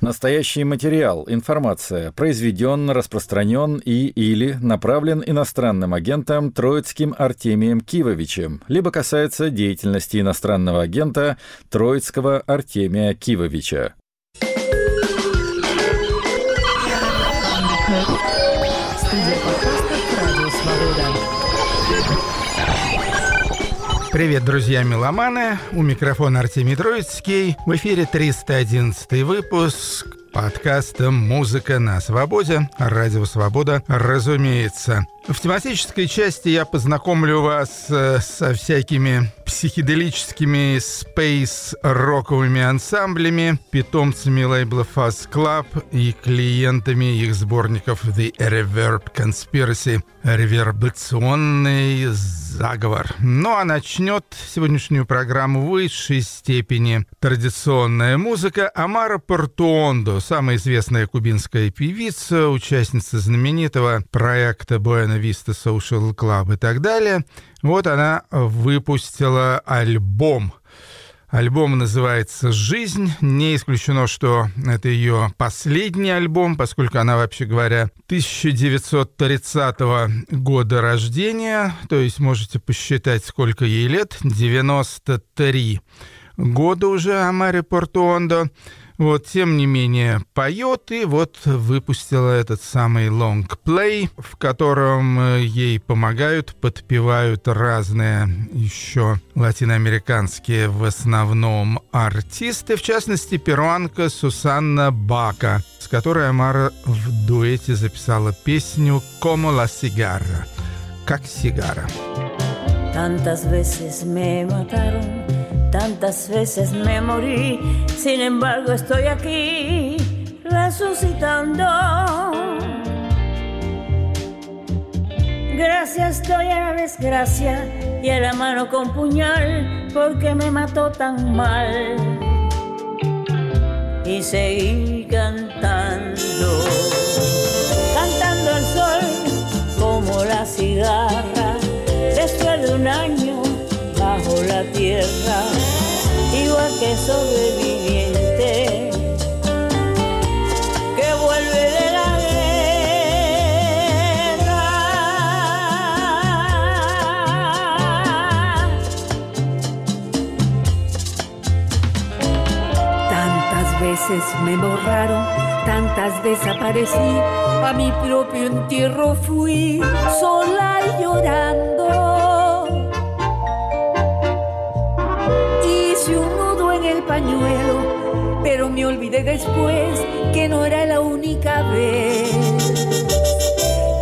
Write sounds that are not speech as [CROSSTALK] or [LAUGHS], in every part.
Настоящий материал, информация, произведен, распространен и или направлен иностранным агентом Троицким Артемием Кивовичем, либо касается деятельности иностранного агента Троицкого Артемия Кивовича. Привет, друзья меломаны! У микрофона Артемий Троицкий. В эфире 311 выпуск подкаста «Музыка на свободе». Радио «Свобода», разумеется. В тематической части я познакомлю вас э, со всякими психоделическими спейс-роковыми ансамблями, питомцами лейбла Fuzz Club и клиентами их сборников The Reverb Conspiracy – ревербационный заговор. Ну а начнет сегодняшнюю программу в высшей степени традиционная музыка Амара Портуондо, самая известная кубинская певица, участница знаменитого проекта Buena Vista Social Club и так далее. Вот она выпустила альбом Альбом называется «Жизнь». Не исключено, что это ее последний альбом, поскольку она, вообще говоря, 1930 года рождения. То есть можете посчитать, сколько ей лет. 93 года уже Амари Портуондо. Вот, тем не менее, поет и вот выпустила этот самый лонгплей, в котором э, ей помогают, подпевают разные еще латиноамериканские в основном артисты, в частности, перуанка Сусанна Бака, с которой Амара в дуэте записала песню «Como la cigarra», как сигара. Tantas veces me mataron Tantas veces me morí, sin embargo estoy aquí resucitando. Gracias estoy a la desgracia y a la mano con puñal porque me mató tan mal. Y seguí cantando, cantando al sol como la cigarra después de un año bajo la tierra, que sobreviviente que vuelve de la guerra. Tantas veces me borraron, tantas desaparecí, a mi propio entierro fui sola y llorando. Pañuelo, pero me olvidé después que no era la única vez.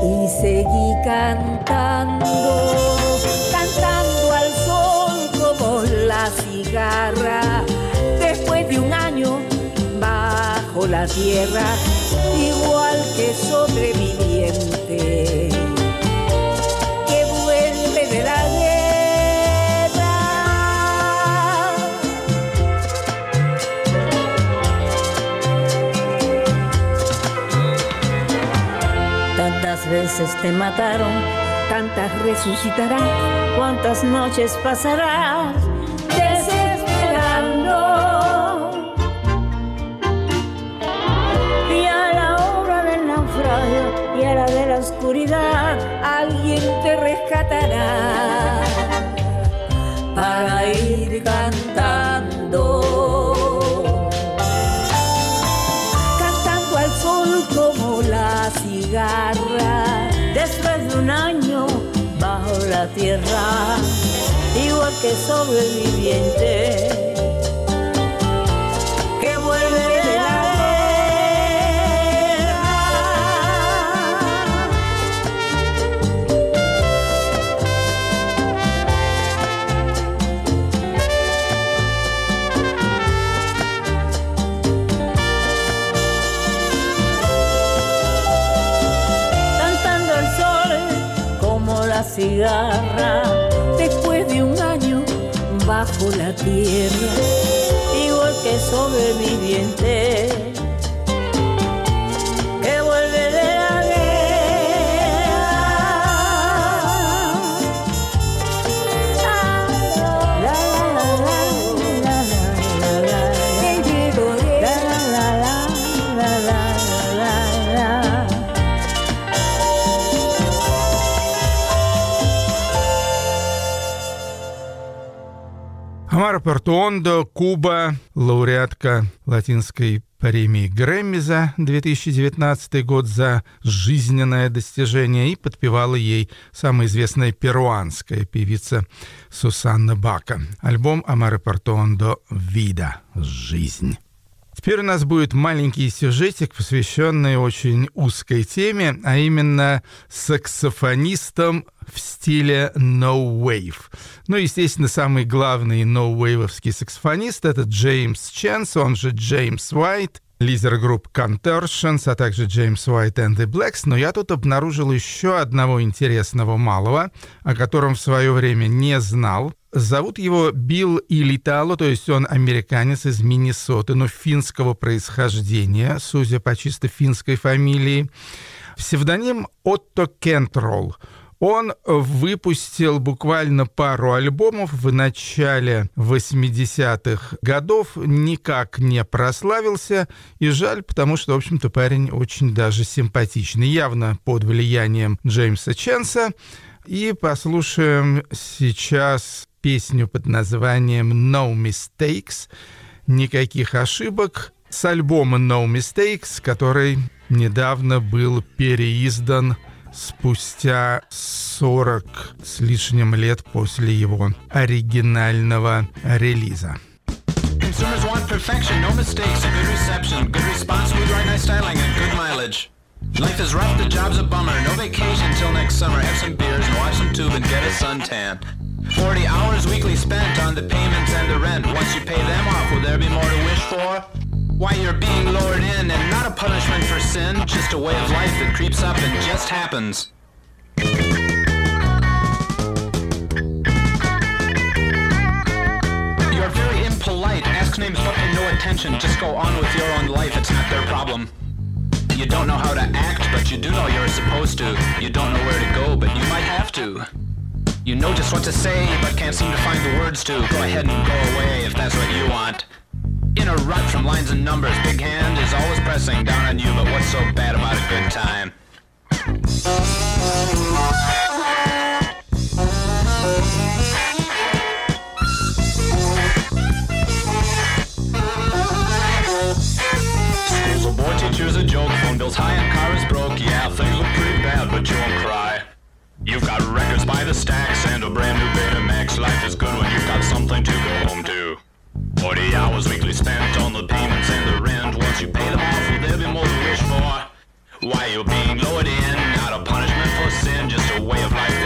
Y seguí cantando, cantando al sol como la cigarra. Después de un año bajo la tierra, igual que sobreviviente veces te mataron, tantas resucitarás, cuántas noches pasarás desesperando. Y a la hora del naufragio y a la de la oscuridad, alguien te rescatará tierra, igual que sobreviviente después de un año bajo la tierra, igual que sobreviviente Амара Портуондо, Куба, лауреатка латинской премии Грэмми за 2019 год за жизненное достижение и подпевала ей самая известная перуанская певица Сусанна Бака. Альбом Амары Портуондо «Вида. Жизнь». Теперь у нас будет маленький сюжетик, посвященный очень узкой теме, а именно саксофонистам в стиле No Wave. Ну, естественно, самый главный No Wave'овский саксофонист — это Джеймс Ченс, он же Джеймс Уайт, лидер групп Contortions, а также Джеймс Уайт and the Blacks, но я тут обнаружил еще одного интересного малого, о котором в свое время не знал. Зовут его Билл Илитало, то есть он американец из Миннесоты, но финского происхождения, судя по чисто финской фамилии. Псевдоним Отто Кентрол. Он выпустил буквально пару альбомов в начале 80-х годов, никак не прославился, и жаль, потому что, в общем-то, парень очень даже симпатичный, явно под влиянием Джеймса Ченса. И послушаем сейчас песню под названием «No Mistakes», «Никаких ошибок», с альбома «No Mistakes», который недавно был переиздан спустя 40 с лишним лет после его оригинального релиза. Consumers want perfection, no mistakes, a good reception, good response, smooth, right, nice styling, and good mileage. Life is rough, the job's a bummer. No vacation till next summer. Have some beers and watch some tube and get a suntan. 40 hours weekly spent on the payments and the rent. Once you pay them off, will there be more to wish for? Why you're being lowered in and not a punishment for sin, just a way of life that creeps up and just happens. You're very impolite. Ask names but pay no attention. Just go on with your own life, it's not their problem. You don't know how to act, but you do know you're supposed to. You don't know where to go, but you might have to. You know just what to say, but can't seem to find the words to. Go ahead and go away if that's what you want. In a rut from lines and numbers, big hand is always pressing down on you, but what's so bad about a good time? School's a boy, teacher's a joke, phone bills high and car is broke. Yeah, things look pretty bad, but you won't cry. You've got records by the stacks and a brand new Betamax. Life is good when you've got something to go home to. 40 hours weekly spent on the payments and the rent. Once you pay them off, will there be more to wish for? Why you're being lowered in, not a punishment for sin, just a way of life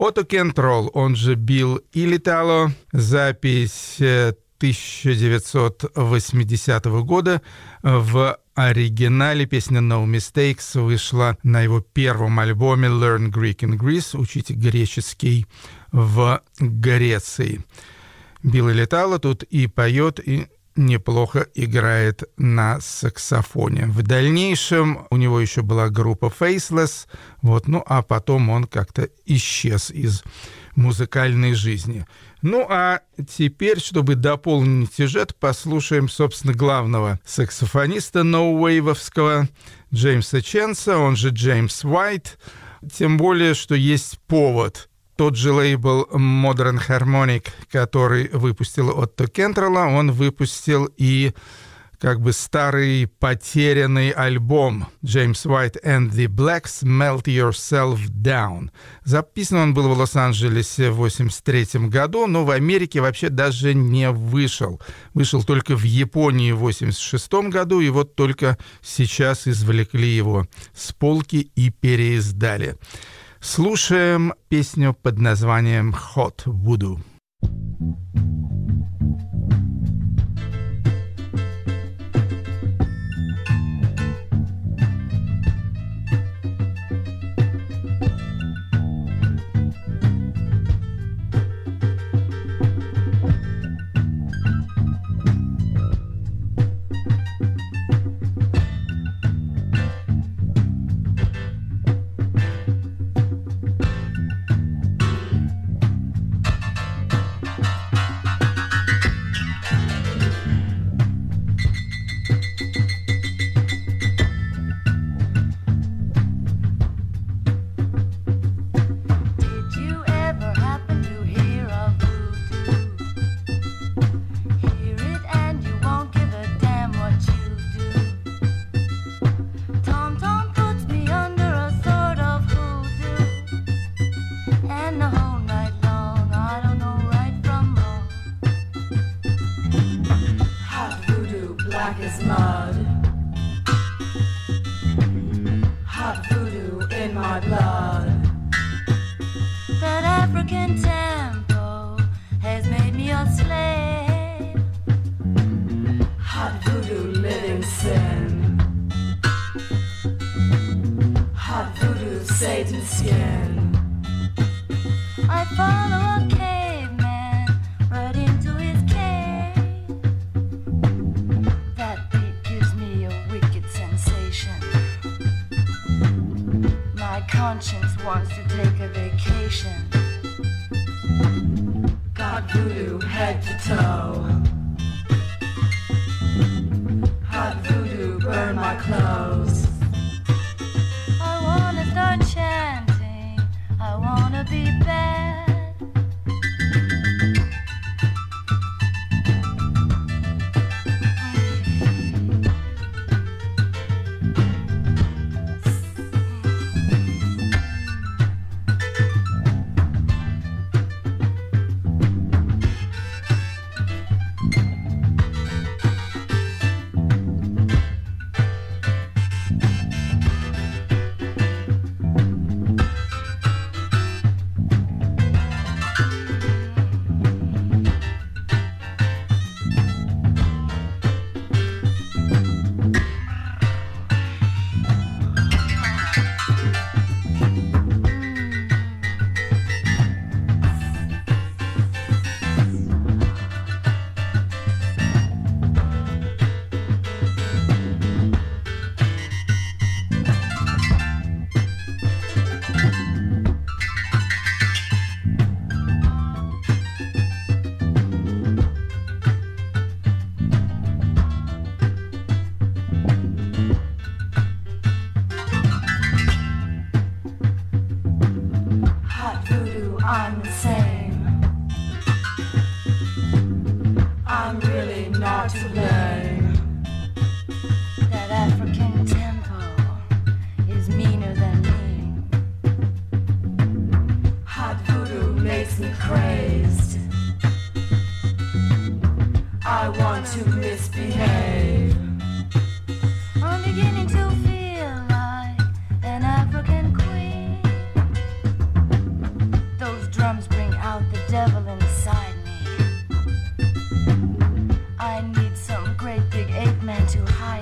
Отто Кентрол, он же Билл Илитало, запись 1980 э, года в оригинале песня No Mistakes вышла на его первом альбоме Learn Greek in Greece, учите греческий в Греции. Билл Летало тут и поет, и неплохо играет на саксофоне. В дальнейшем у него еще была группа Faceless, вот, ну а потом он как-то исчез из музыкальной жизни. Ну а теперь, чтобы дополнить сюжет, послушаем, собственно, главного саксофониста ноуэйвовского Джеймса Ченса, он же Джеймс Уайт. Тем более, что есть повод – тот же лейбл Modern Harmonic, который выпустил Отто Кентрелла, он выпустил и как бы старый потерянный альбом James White and the Blacks «Melt Yourself Down». Записан он был в Лос-Анджелесе в 1983 году, но в Америке вообще даже не вышел. Вышел только в Японии в 1986 году, и вот только сейчас извлекли его с полки и переиздали. Слушаем песню под названием «Hot Voodoo».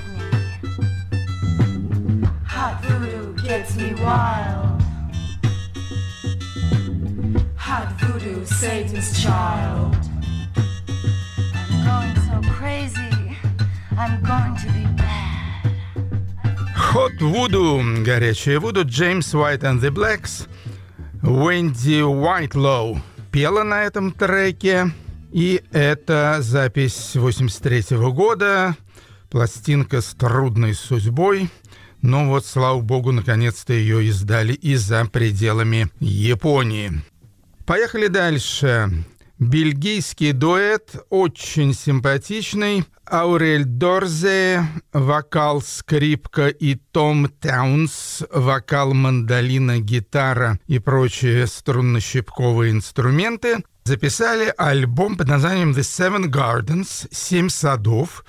Me. Hot voodoo gets me wild. Hot voodoo, Satan's child. I'm going so crazy. I'm going to be bad. Hot Voodoo, горячая Вуду, Джеймс Уайт and the Blacks, Уэнди Уайтлоу пела на этом треке. И это запись 83 года, пластинка с трудной судьбой. Но вот, слава богу, наконец-то ее издали и за пределами Японии. Поехали дальше. Бельгийский дуэт, очень симпатичный. Аурель Дорзе, вокал, скрипка и Том Таунс, вокал, мандолина, гитара и прочие струнно-щипковые инструменты, записали альбом под названием The Seven Gardens, «Семь садов».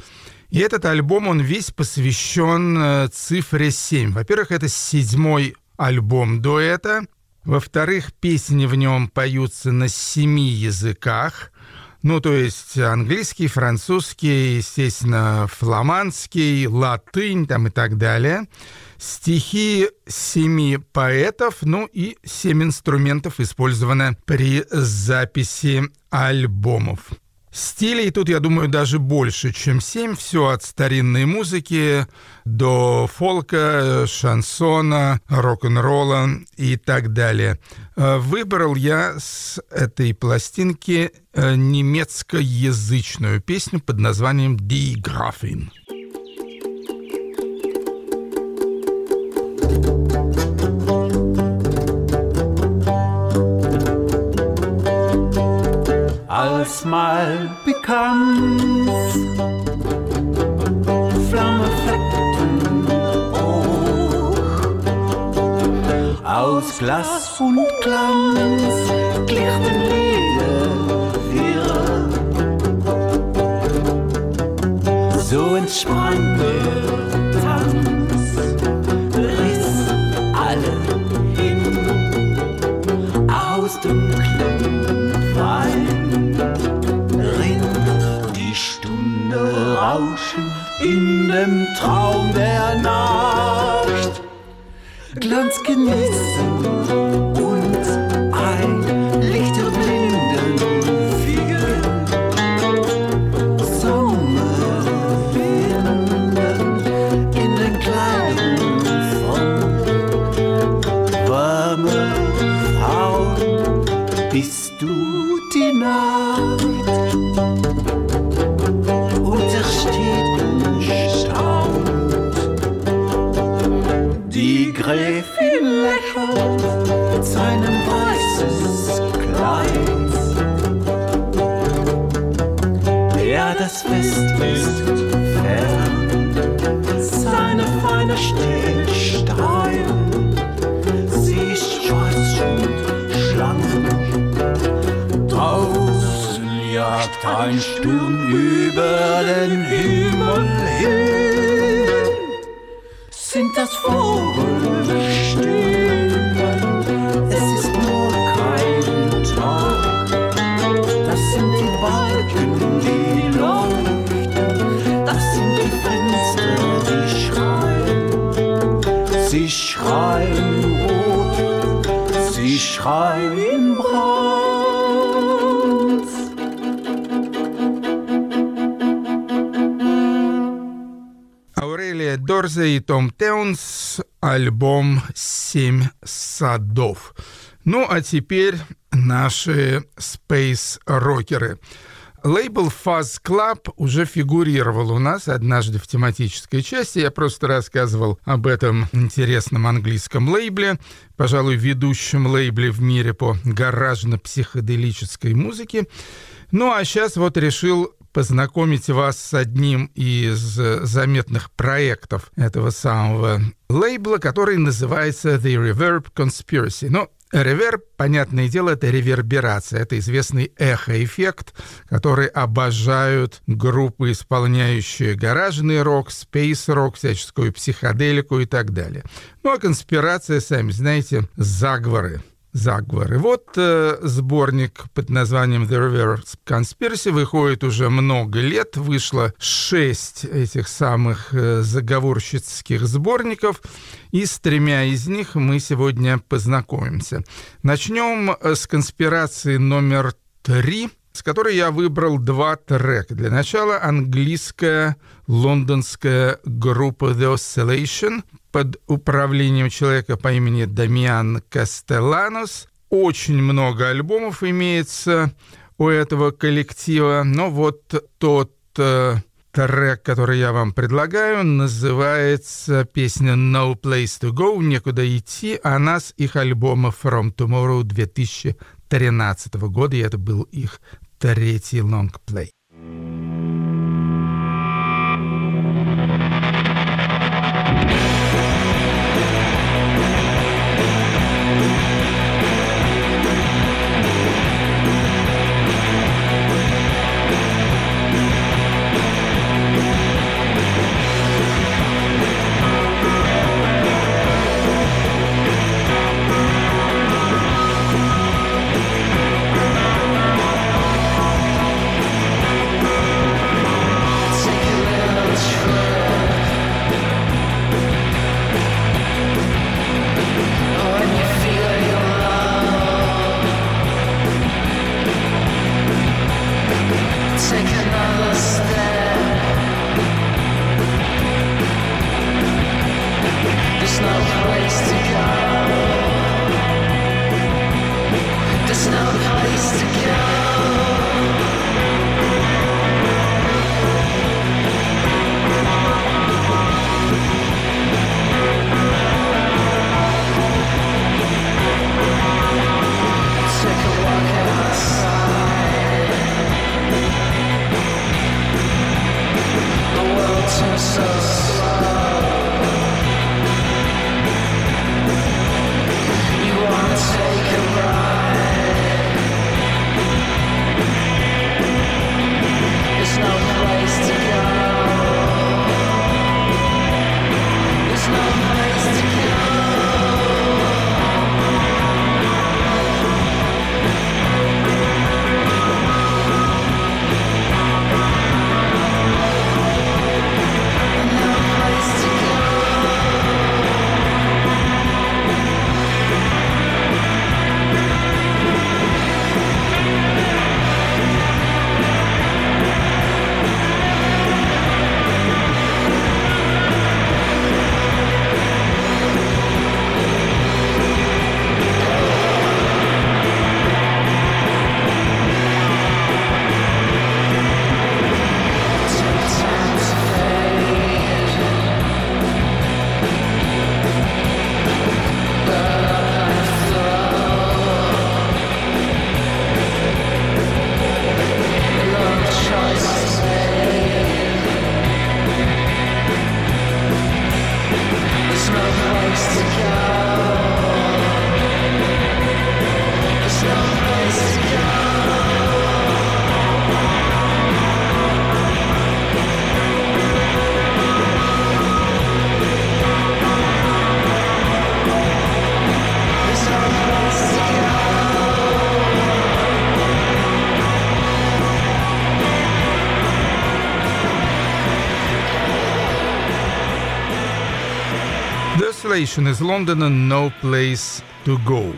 И этот альбом, он весь посвящен э, цифре 7. Во-первых, это седьмой альбом дуэта. Во-вторых, песни в нем поются на семи языках. Ну, то есть английский, французский, естественно, фламандский, латынь там и так далее. Стихи семи поэтов, ну и семь инструментов использовано при записи альбомов. Стилей тут, я думаю, даже больше, чем семь. Все от старинной музыки до фолка, шансона, рок-н-ролла и так далее. Э, Выбрал я с этой пластинки э, немецкоязычную песню под названием «Die Grafin». Als mal bekannt. Flamme fleckten hoch, aus Glas und Glanz glichten Lieder wirr. So sprang der in dem Traum der Nacht. Glanz genießen ein Sturm über den Himmel hin sind das Vogelstimmen. Es ist nur kein Tag. Das sind die Balken, die leuchten. Das sind die Fenster, die schreien. Sie schreien rot, sie schreien Аурелия Дорзе и Том Теунс, альбом «Семь садов». Ну, а теперь наши спейс-рокеры. Лейбл Fuzz Club уже фигурировал у нас однажды в тематической части. Я просто рассказывал об этом интересном английском лейбле, пожалуй, ведущем лейбле в мире по гаражно-психоделической музыке. Ну, а сейчас вот решил познакомить вас с одним из заметных проектов этого самого лейбла, который называется The Reverb Conspiracy. Ну, Реверб, понятное дело, это реверберация, это известный эхоэффект, который обожают группы, исполняющие гаражный рок, спейс-рок, всяческую психоделику и так далее. Ну а конспирация, сами знаете, заговоры заговоры. Вот э, сборник под названием The Reverse Conspiracy выходит уже много лет. Вышло шесть этих самых э, заговорщицких сборников, и с тремя из них мы сегодня познакомимся. Начнем с конспирации номер три с которой я выбрал два трека. Для начала английская лондонская группа The Oscillation под управлением человека по имени Дамиан Кастеланос. Очень много альбомов имеется у этого коллектива, но вот тот э, трек, который я вам предлагаю, называется песня No Place to Go, некуда идти, а нас их альбома From Tomorrow 2013 года, и это был их третий лонгплей. Desolation из Лондона No Place to Go.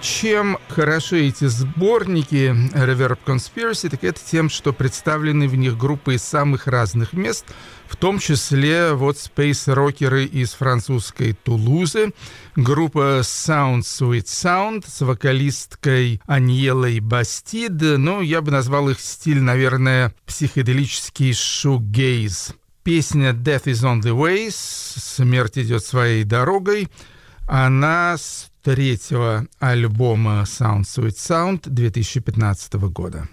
Чем хороши эти сборники Reverb Conspiracy, так это тем, что представлены в них группы из самых разных мест, в том числе вот спейс-рокеры из французской Тулузы, группа Sound Sweet Sound с вокалисткой Аньелой Бастид, ну, я бы назвал их стиль, наверное, психоделический шугейз. Песня Death is on the way, смерть идет своей дорогой, она с третьего альбома Sound Sweet Sound 2015 года.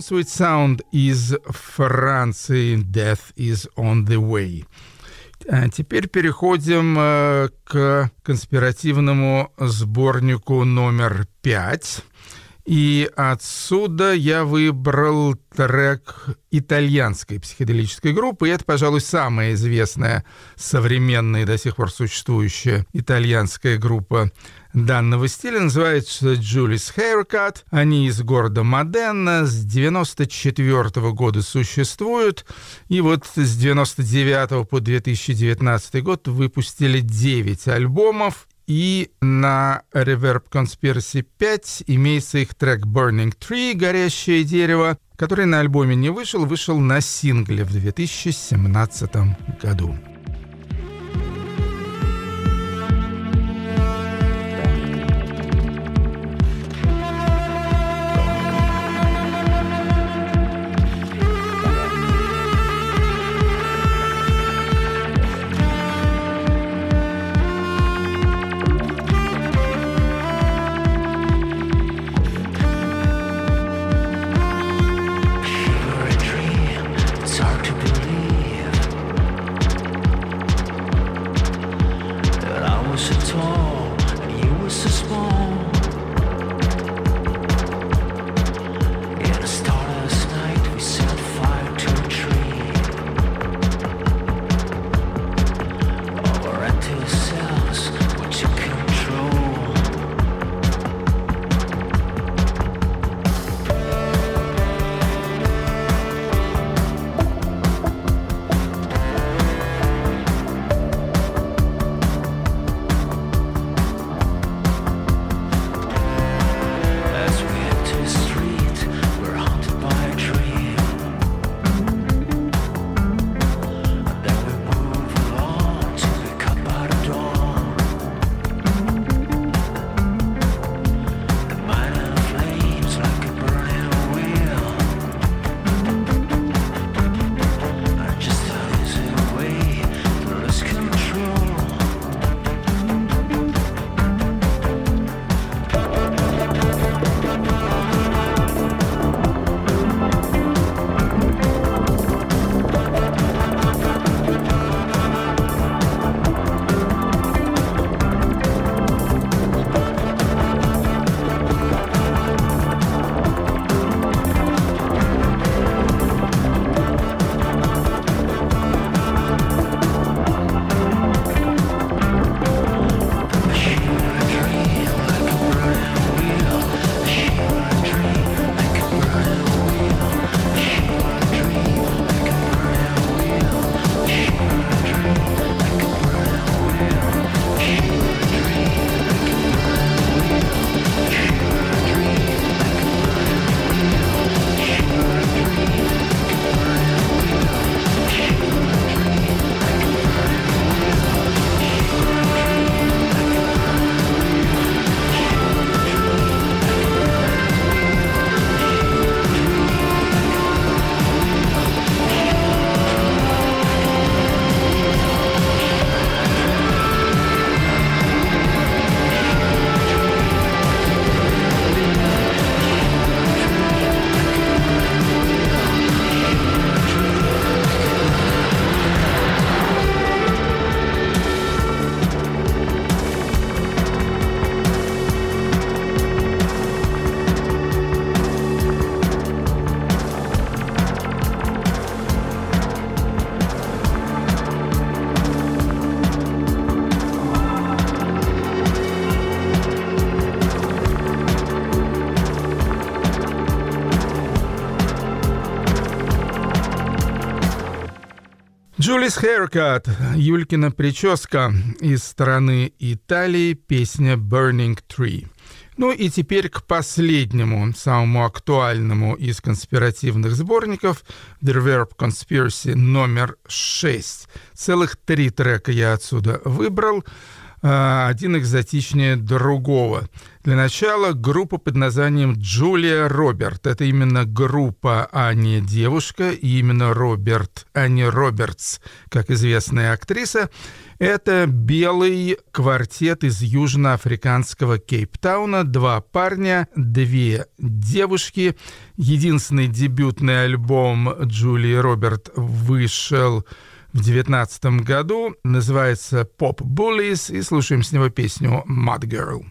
Sweet Sound из Франции Death is on the way. А теперь переходим э, к конспиративному сборнику номер пять. И отсюда я выбрал трек итальянской психоделической группы. И это, пожалуй, самая известная современная до сих пор существующая итальянская группа данного стиля. Называется Julius Haircut. Они из города Моденна. С 94 -го года существуют. И вот с 99 по 2019 год выпустили 9 альбомов. И на Reverb Conspiracy 5 имеется их трек Burning Tree, горящее дерево, который на альбоме не вышел, вышел на сингле в 2017 году. Julie's Haircut, Юлькина прическа из страны Италии, песня Burning Tree. Ну и теперь к последнему, самому актуальному из конспиративных сборников The Verb Conspiracy номер 6. Целых три трека я отсюда выбрал. А, один экзотичнее другого. Для начала группа под названием Джулия Роберт. Это именно группа, а не девушка, и именно Роберт, а не Робертс, как известная актриса. Это белый квартет из южноафриканского Кейптауна. Два парня, две девушки. Единственный дебютный альбом Джулии Роберт вышел в 2019 году. Называется «Pop Bullies» и слушаем с него песню «Mud Girl».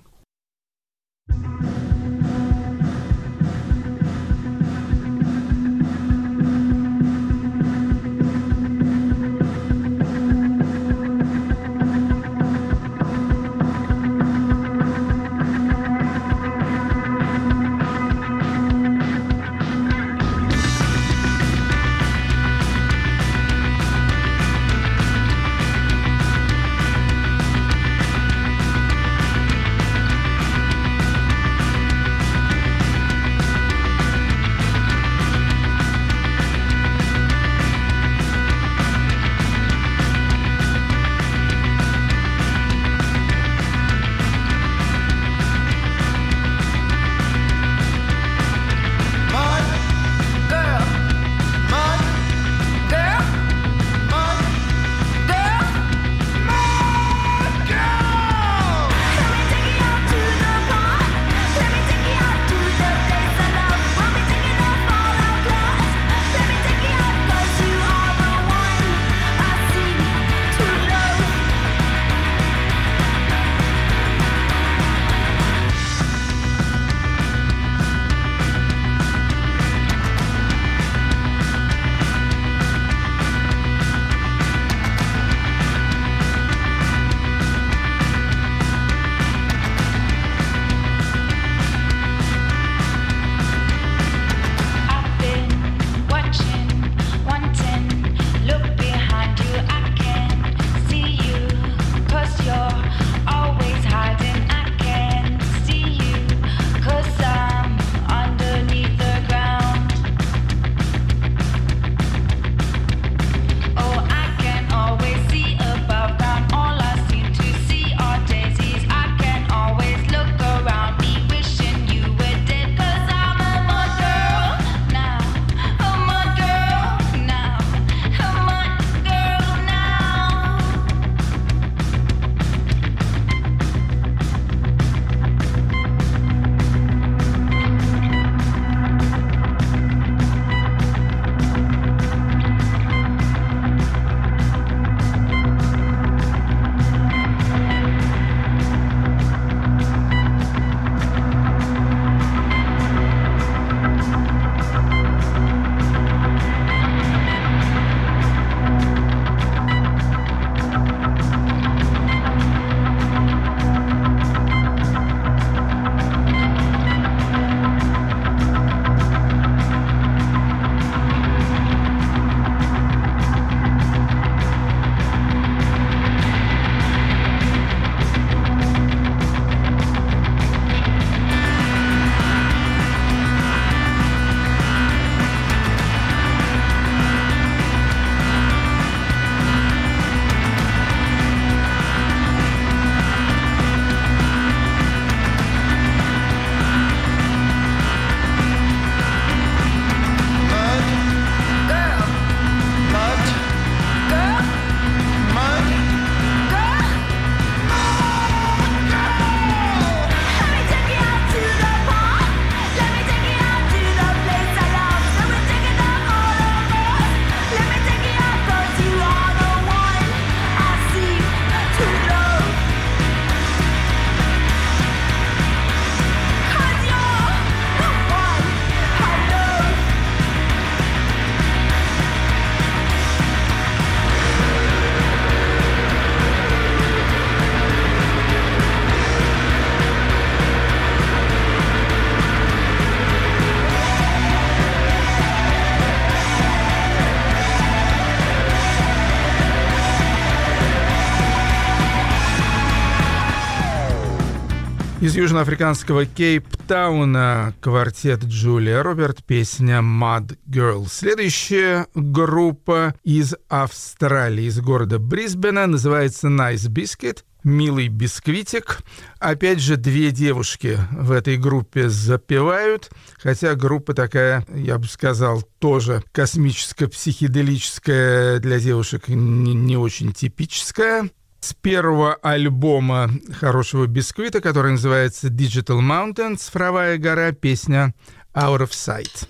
Из южноафриканского Кейптауна квартет Джулия Роберт, песня Mud Girl. Следующая группа из Австралии, из города Брисбена, называется Nice Biscuit. Милый бисквитик. Опять же, две девушки в этой группе запевают, хотя группа такая, я бы сказал, тоже космическо-психоделическая для девушек не, не очень типическая с первого альбома хорошего бисквита, который называется Digital Mountain, цифровая гора, песня Out of Sight.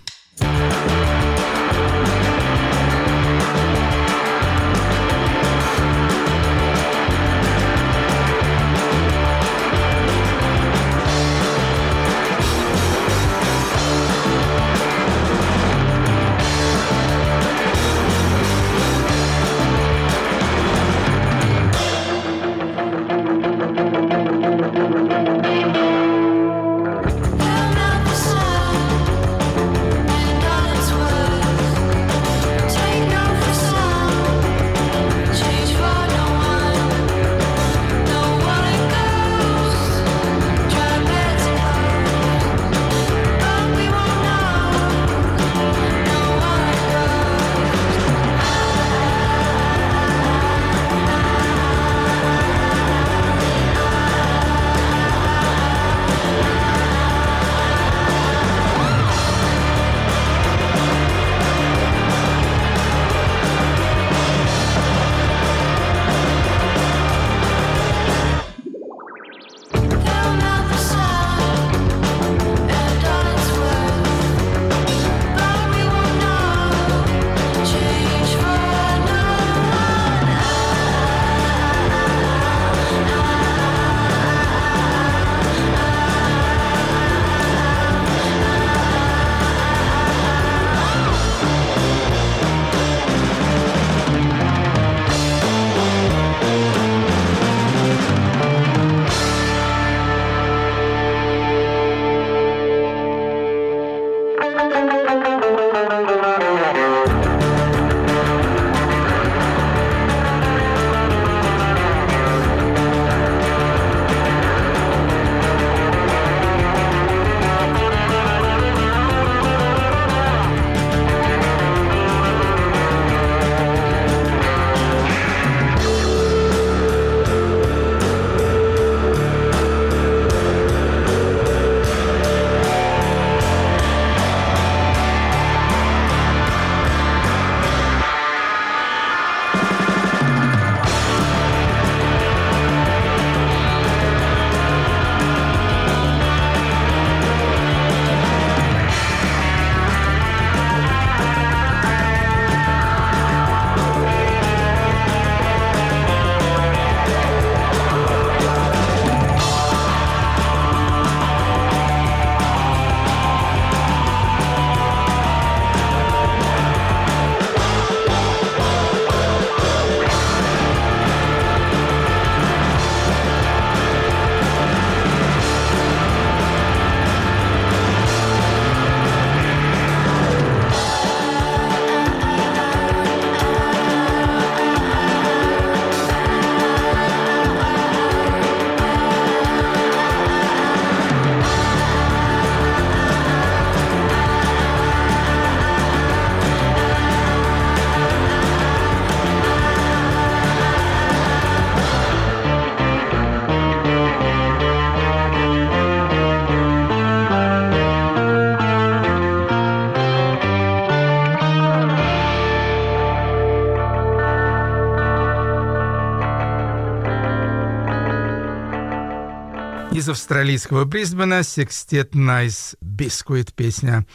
Австралийского Брисбена секстет Nice Biscuit, песня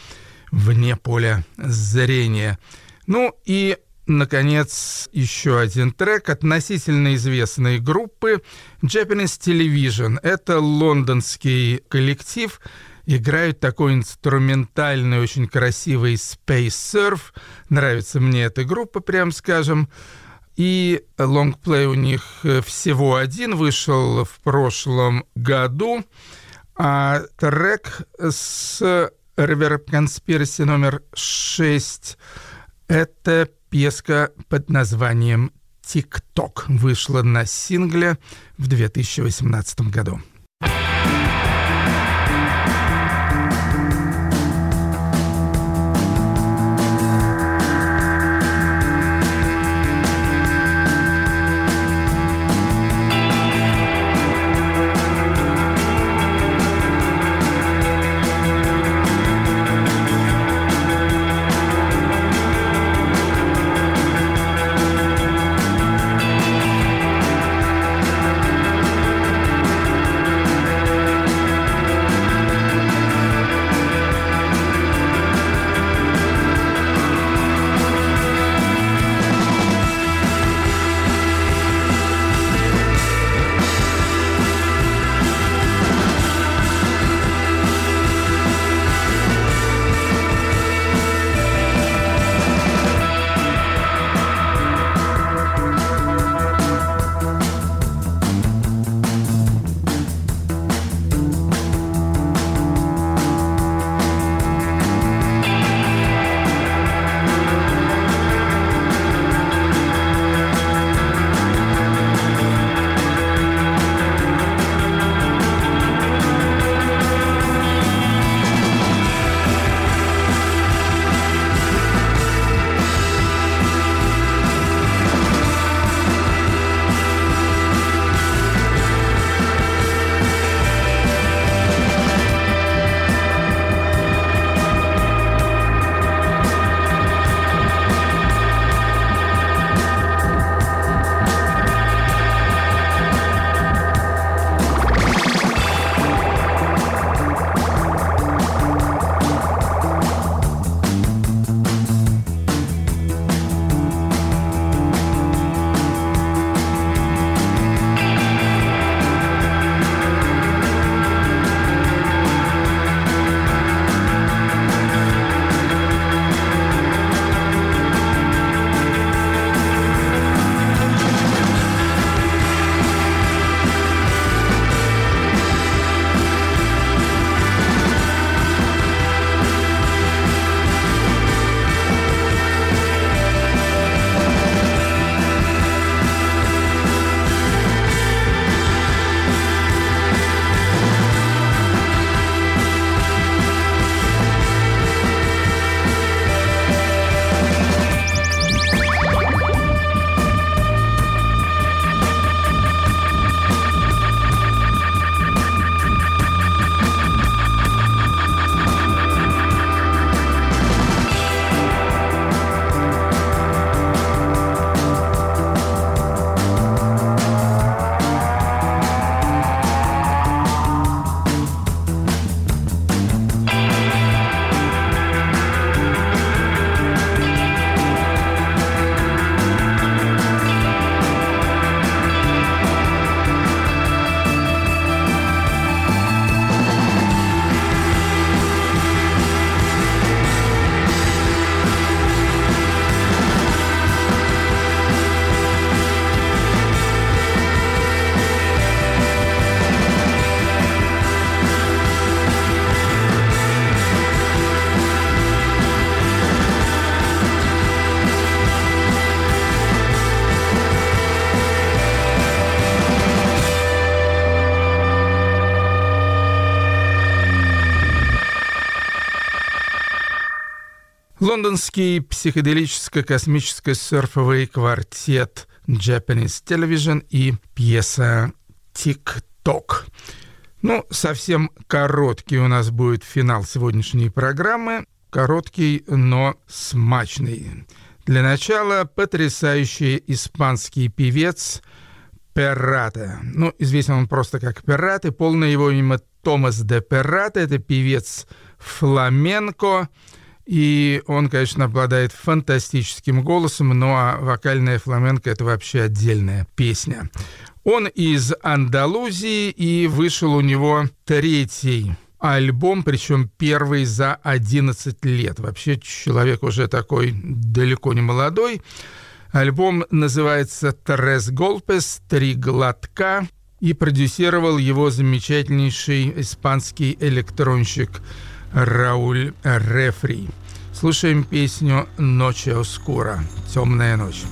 «Вне поля зрения». Ну и Наконец, еще один трек относительно известной группы Japanese Television. Это лондонский коллектив, играют такой инструментальный, очень красивый Space Surf. Нравится мне эта группа, прям скажем. И лонгплей у них всего один вышел в прошлом году. А трек с Reverb Conspiracy номер 6 это пьеска под названием «Тик-ток» вышла на сингле в 2018 году. Лондонский психоделическо-космический серфовый квартет Japanese Television и пьеса «Тик-ток». Ну, совсем короткий у нас будет финал сегодняшней программы. Короткий, но смачный. Для начала потрясающий испанский певец Перрате. Ну, известен он просто как Перрате. Полное его имя Томас де Перрате. Это певец фламенко. И он, конечно, обладает фантастическим голосом, ну а вокальная фламенко — это вообще отдельная песня. Он из Андалузии, и вышел у него третий альбом, причем первый за 11 лет. Вообще человек уже такой далеко не молодой. Альбом называется «Трес Голпес», «Три глотка», и продюсировал его замечательнейший испанский электронщик Рауль Рефри. Слушаем песню «Ночь Оскура» – «Темная ночь».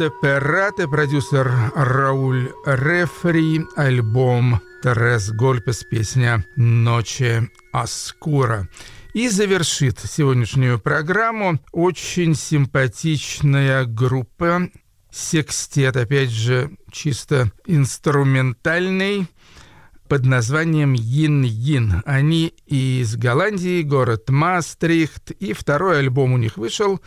Де Перрате, продюсер Рауль Рефри, альбом Терес Гольпес, песня «Ночи Аскура». И завершит сегодняшнюю программу очень симпатичная группа секстет, опять же, чисто инструментальный, под названием Йин-Йин. Они из Голландии, город Мастрихт, и второй альбом у них вышел,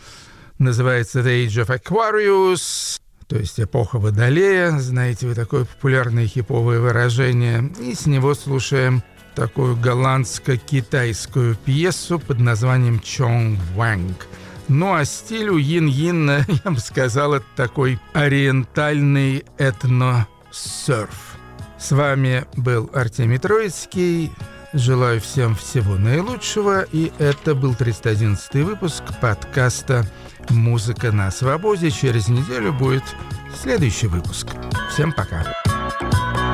называется The Age of Aquarius, то есть эпоха Водолея, знаете вы такое популярное хиповое выражение, и с него слушаем такую голландско-китайскую пьесу под названием Чонг Ванг. Ну а стилю Йин-Йин, [LAUGHS] я бы сказал, это такой ориентальный этно-серф. С вами был Артемий Троицкий. Желаю всем всего наилучшего. И это был 311 выпуск подкаста «Музыка на свободе». Через неделю будет следующий выпуск. Всем пока. Кто